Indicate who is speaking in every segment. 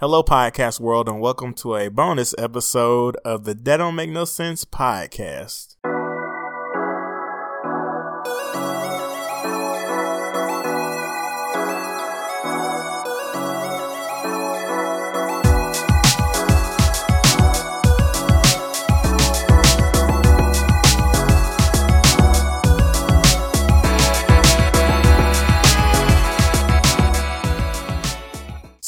Speaker 1: Hello, podcast world, and welcome to a bonus episode of the That Don't Make No Sense podcast.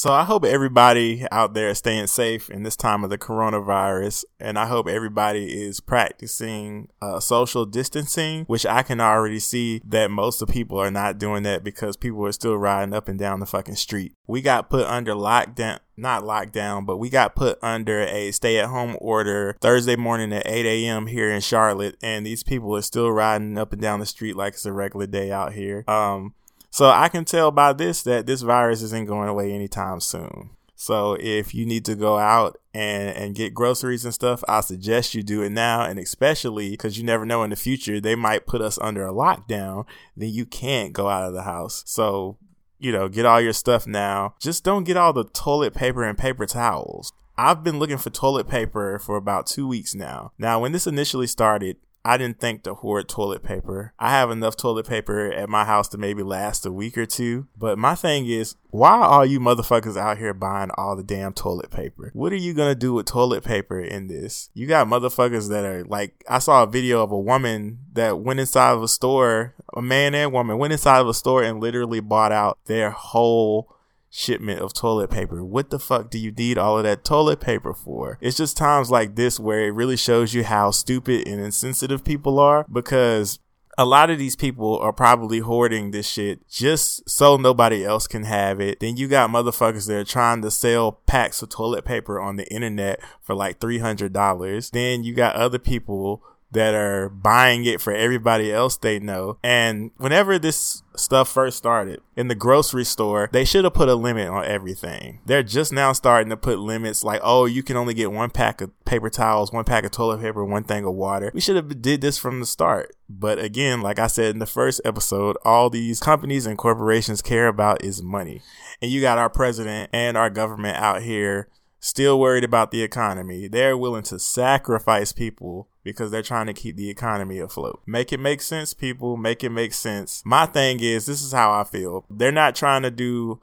Speaker 1: So I hope everybody out there is staying safe in this time of the coronavirus, and I hope everybody is practicing uh, social distancing, which I can already see that most of people are not doing that because people are still riding up and down the fucking street. We got put under lockdown not lockdown, but we got put under a stay at home order Thursday morning at 8 a.m. here in Charlotte, and these people are still riding up and down the street like it's a regular day out here. Um, so I can tell by this that this virus isn't going away anytime soon. So if you need to go out and, and get groceries and stuff, I suggest you do it now. And especially because you never know in the future, they might put us under a lockdown. Then you can't go out of the house. So, you know, get all your stuff now. Just don't get all the toilet paper and paper towels. I've been looking for toilet paper for about two weeks now. Now, when this initially started, I didn't think to hoard toilet paper. I have enough toilet paper at my house to maybe last a week or two. But my thing is, why are you motherfuckers out here buying all the damn toilet paper? What are you gonna do with toilet paper in this? You got motherfuckers that are like, I saw a video of a woman that went inside of a store, a man and woman went inside of a store and literally bought out their whole shipment of toilet paper. What the fuck do you need all of that toilet paper for? It's just times like this where it really shows you how stupid and insensitive people are because a lot of these people are probably hoarding this shit just so nobody else can have it. Then you got motherfuckers that are trying to sell packs of toilet paper on the internet for like $300. Then you got other people that are buying it for everybody else they know. And whenever this stuff first started in the grocery store, they should have put a limit on everything. They're just now starting to put limits like, oh, you can only get one pack of paper towels, one pack of toilet paper, one thing of water. We should have did this from the start. But again, like I said in the first episode, all these companies and corporations care about is money. And you got our president and our government out here still worried about the economy. They're willing to sacrifice people because they're trying to keep the economy afloat. Make it make sense, people. Make it make sense. My thing is, this is how I feel. They're not trying to do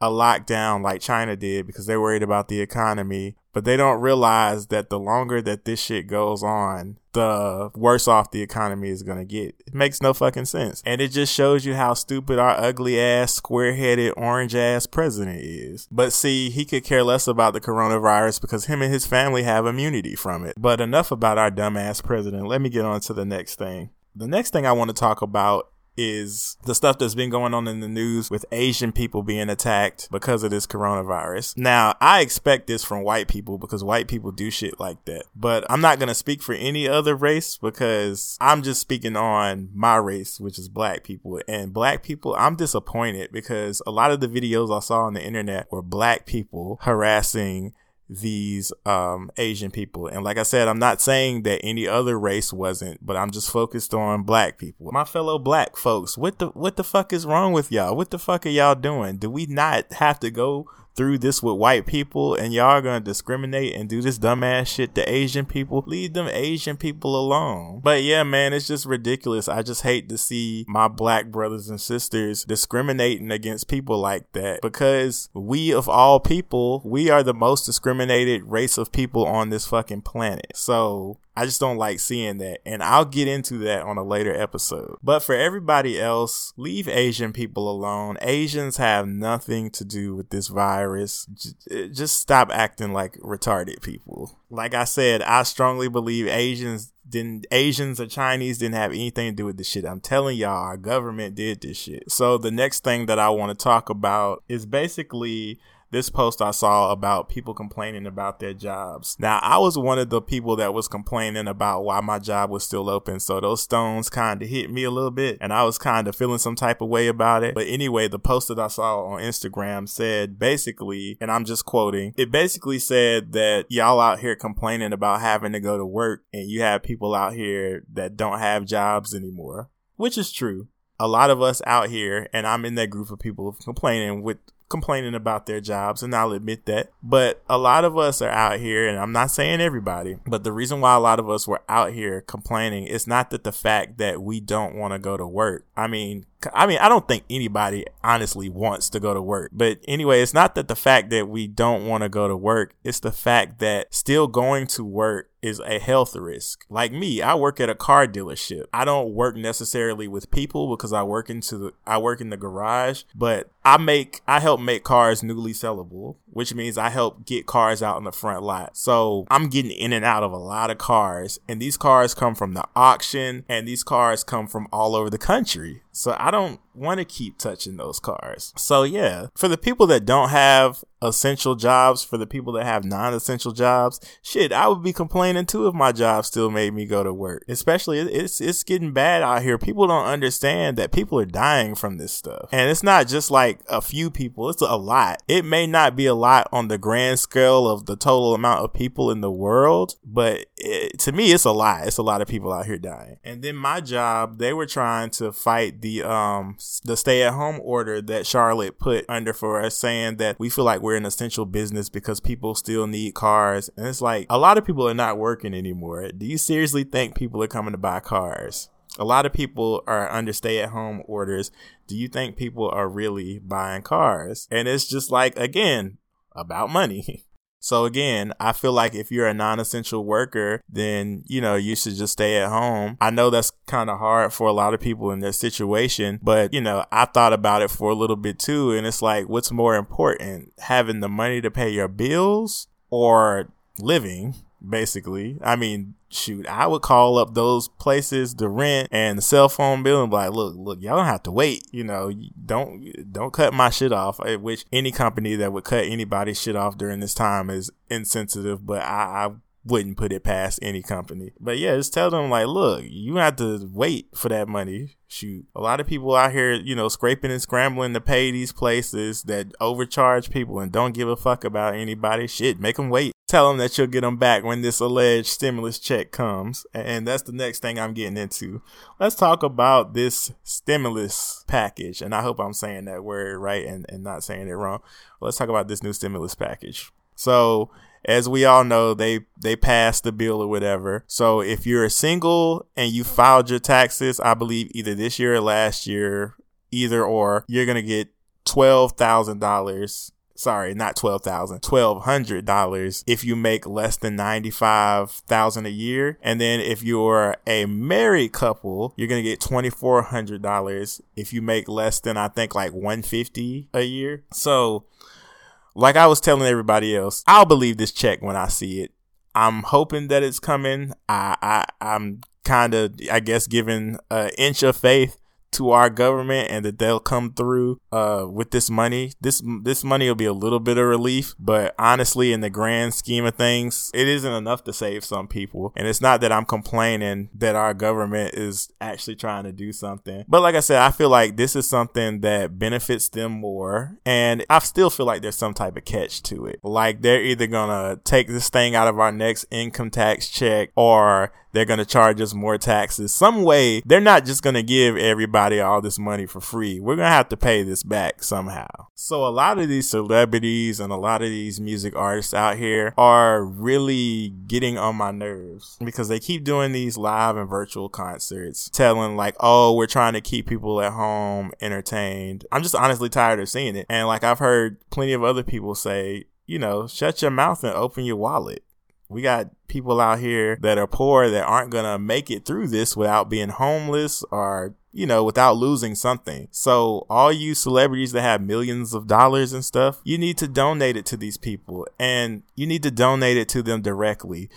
Speaker 1: a lockdown like China did because they're worried about the economy, but they don't realize that the longer that this shit goes on, the worse off the economy is going to get. It makes no fucking sense. And it just shows you how stupid our ugly ass, square headed, orange ass president is. But see, he could care less about the coronavirus because him and his family have immunity from it. But enough about our dumbass president. Let me get on to the next thing. The next thing I want to talk about is the stuff that's been going on in the news with Asian people being attacked because of this coronavirus. Now, I expect this from white people because white people do shit like that. But I'm not going to speak for any other race because I'm just speaking on my race, which is black people. And black people, I'm disappointed because a lot of the videos I saw on the internet were black people harassing these um, Asian people. And like I said, I'm not saying that any other race wasn't, but I'm just focused on black people. My fellow black folks, what the what the fuck is wrong with y'all? What the fuck are y'all doing? Do we not have to go through this with white people and y'all are gonna discriminate and do this dumbass shit to Asian people, leave them Asian people alone. But yeah, man, it's just ridiculous. I just hate to see my black brothers and sisters discriminating against people like that because we of all people, we are the most discriminated race of people on this fucking planet. So I just don't like seeing that. And I'll get into that on a later episode. But for everybody else, leave Asian people alone. Asians have nothing to do with this virus. Eh, just stop acting like retarded people. Like I said, I strongly believe Asians didn't Asians or Chinese didn't have anything to do with this shit. I'm telling y'all, our government did this shit. So the next thing that I want to talk about is basically this post I saw about people complaining about their jobs. Now, I was one of the people that was complaining about why my job was still open. So those stones kind of hit me a little bit and I was kind of feeling some type of way about it. But anyway, the post that I saw on Instagram said basically, and I'm just quoting, it basically said that y'all out here complaining about having to go to work and you have people out here that don't have jobs anymore, which is true. A lot of us out here, and I'm in that group of people complaining with complaining about their jobs, and I'll admit that. But a lot of us are out here, and I'm not saying everybody, but the reason why a lot of us were out here complaining is not that the fact that we don't want to go to work. I mean, I mean, I don't think anybody honestly wants to go to work. But anyway, it's not that the fact that we don't want to go to work, it's the fact that still going to work is a health risk. Like me, I work at a car dealership. I don't work necessarily with people because I work into the, I work in the garage, but I make I help make cars newly sellable, which means I help get cars out in the front lot. So I'm getting in and out of a lot of cars, and these cars come from the auction, and these cars come from all over the country. So I don't want to keep touching those cars. So yeah, for the people that don't have essential jobs, for the people that have non-essential jobs, shit, I would be complaining too if my job still made me go to work. Especially it's it's getting bad out here. People don't understand that people are dying from this stuff. And it's not just like a few people, it's a lot. It may not be a lot on the grand scale of the total amount of people in the world, but it, to me it's a lot. It's a lot of people out here dying. And then my job, they were trying to fight the um the stay at home order that Charlotte put under for us saying that we feel like we're an essential business because people still need cars. And it's like a lot of people are not working anymore. Do you seriously think people are coming to buy cars? A lot of people are under stay at home orders. Do you think people are really buying cars? And it's just like, again, about money. So again, I feel like if you're a non-essential worker, then, you know, you should just stay at home. I know that's kind of hard for a lot of people in their situation, but you know, I thought about it for a little bit too. And it's like, what's more important? Having the money to pay your bills or living? Basically. I mean, shoot, I would call up those places, the rent and the cell phone bill and be like, look, look, y'all don't have to wait. You know, don't, don't cut my shit off, eh, which any company that would cut anybody's shit off during this time is insensitive, but I, I wouldn't put it past any company. But yeah, just tell them like, look, you have to wait for that money. Shoot, a lot of people out here, you know, scraping and scrambling to pay these places that overcharge people and don't give a fuck about anybody. Shit, make them wait. Tell them that you'll get them back when this alleged stimulus check comes. And that's the next thing I'm getting into. Let's talk about this stimulus package. And I hope I'm saying that word right and, and not saying it wrong. Let's talk about this new stimulus package. So as we all know, they they passed the bill or whatever. So if you're single and you filed your taxes, I believe either this year or last year, either or, you're gonna get twelve thousand dollars. Sorry, not twelve thousand, twelve hundred dollars if you make less than ninety five thousand a year. And then if you're a married couple, you're gonna get twenty four hundred dollars if you make less than I think like one fifty a year. So like I was telling everybody else, I'll believe this check when I see it. I'm hoping that it's coming. I, I I'm kind of, I guess, giving an inch of faith to our government and that they'll come through uh, with this money. This this money will be a little bit of relief, but honestly, in the grand scheme of things, it isn't enough to save some people. And it's not that I'm complaining that our government is actually trying to do something, but like I said, I feel like this is something that benefits them more, and I still feel like there's some type of catch to it. Like they're either gonna take this thing out of our next income tax check, or they're going to charge us more taxes. Some way, they're not just going to give everybody all this money for free. We're going to have to pay this back somehow. So a lot of these celebrities and a lot of these music artists out here are really getting on my nerves because they keep doing these live and virtual concerts telling like, oh, we're trying to keep people at home entertained. I'm just honestly tired of seeing it. And like I've heard plenty of other people say, you know, shut your mouth and open your wallet. We got people out here that are poor that aren't going to make it through this without being homeless or you know, without losing something. So all you celebrities that have millions of dollars and stuff, you need to donate it to these people and you need to donate it to them directly.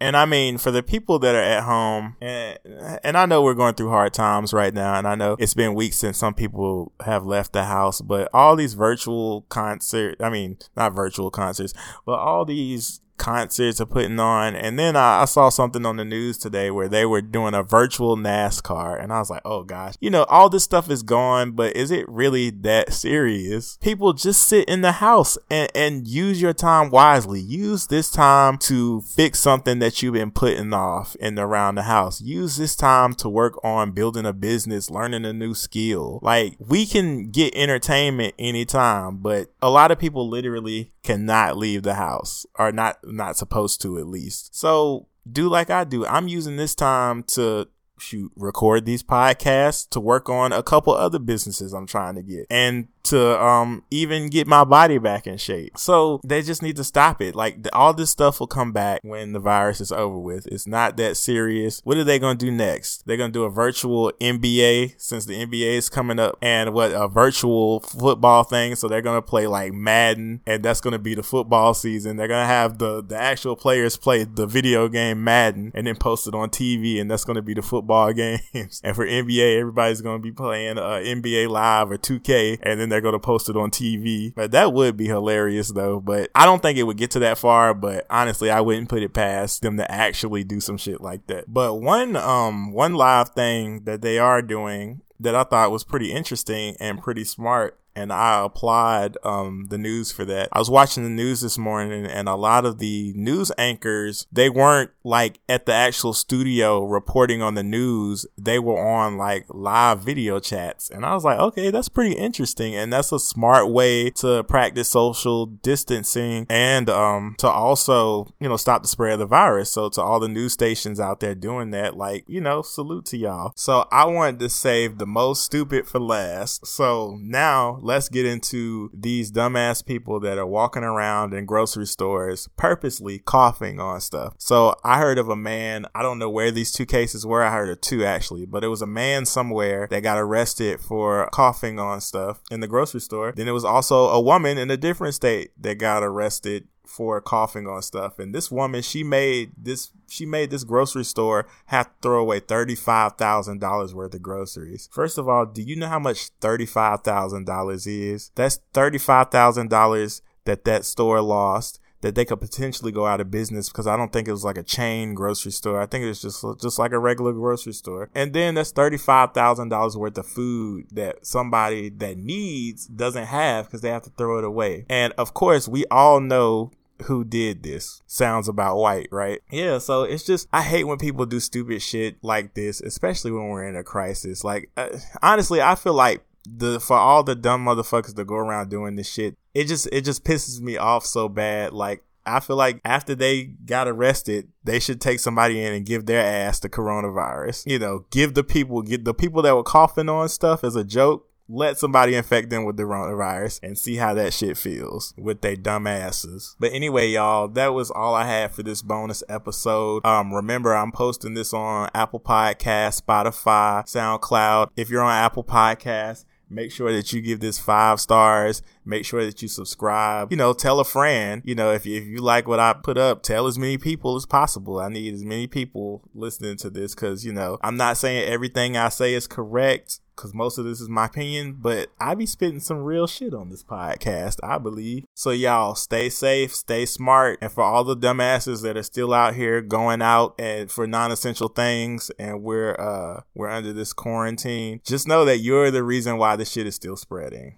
Speaker 1: And I mean, for the people that are at home, and, and I know we're going through hard times right now, and I know it's been weeks since some people have left the house, but all these virtual concert, I mean, not virtual concerts, but all these concerts are putting on. And then I, I saw something on the news today where they were doing a virtual NASCAR. And I was like, oh gosh, you know, all this stuff is gone, but is it really that serious? People just sit in the house and, and use your time wisely. Use this time to fix something that you've been putting off in around the house. Use this time to work on building a business, learning a new skill. Like we can get entertainment anytime, but a lot of people literally cannot leave the house or not, not supposed to at least. So do like I do. I'm using this time to shoot, record these podcasts to work on a couple other businesses I'm trying to get and to um even get my body back in shape. So they just need to stop it. Like the, all this stuff will come back when the virus is over with. It's not that serious. What are they going to do next? They're going to do a virtual NBA since the NBA is coming up and what a virtual football thing. So they're going to play like Madden and that's going to be the football season. They're going to have the, the actual players play the video game Madden and then post it on TV and that's going to be the football games. and for NBA, everybody's going to be playing uh, NBA Live or 2K and then they're going to post it on TV. But that would be hilarious though. But I don't think it would get to that far. But honestly, I wouldn't put it past them to actually do some shit like that. But one, um, one live thing that they are doing that I thought was pretty interesting and pretty smart and I applied um, the news for that. I was watching the news this morning, and a lot of the news anchors they weren't like at the actual studio reporting on the news. They were on like live video chats, and I was like, okay, that's pretty interesting, and that's a smart way to practice social distancing and um, to also you know stop the spread of the virus. So to all the news stations out there doing that, like you know, salute to y'all. So I wanted to save the most stupid for last. So now let's get into these dumbass people that are walking around in grocery stores purposely coughing on stuff. So I heard of a man, I don't know where these two cases were. I heard of two actually, but it was a man somewhere that got arrested for coughing on stuff in the grocery store. Then it was also a woman in a different state that got arrested for coughing on stuff. And this woman, she made this she made this grocery store have to throw away $35,000 worth of groceries. First of all, do you know how much $35,000 is? That's $35,000 that that store lost that they could potentially go out of business because I don't think it was like a chain grocery store. I think it was just just like a regular grocery store. And then that's thirty five thousand dollars worth of food that somebody that needs doesn't have because they have to throw it away. And of course, we all know who did this sounds about white, right? Yeah, so it's just I hate when people do stupid shit like this, especially when we're in a crisis. Like uh, honestly, I feel like the for all the dumb motherfuckers that go around doing this shit, it just it just pisses me off so bad. Like I feel like after they got arrested, they should take somebody in and give their ass the coronavirus. You know, give the people, get the people that were coughing on stuff as a joke let somebody infect them with the coronavirus and see how that shit feels with their dumb asses. But anyway, y'all, that was all I had for this bonus episode. Um, remember, I'm posting this on Apple Podcast, Spotify, SoundCloud. If you're on Apple Podcast, make sure that you give this five stars Make sure that you subscribe. You know, tell a friend. You know, if you, if you like what I put up, tell as many people as possible. I need as many people listening to this because, you know, I'm not saying everything I say is correct because most of this is my opinion, but I be spitting some real shit on this podcast, I believe. So y'all stay safe, stay smart, and for all the dumbasses that are still out here going out and for non-essential things and we're uh we're under this quarantine, just know that you're the reason why this shit is still spreading.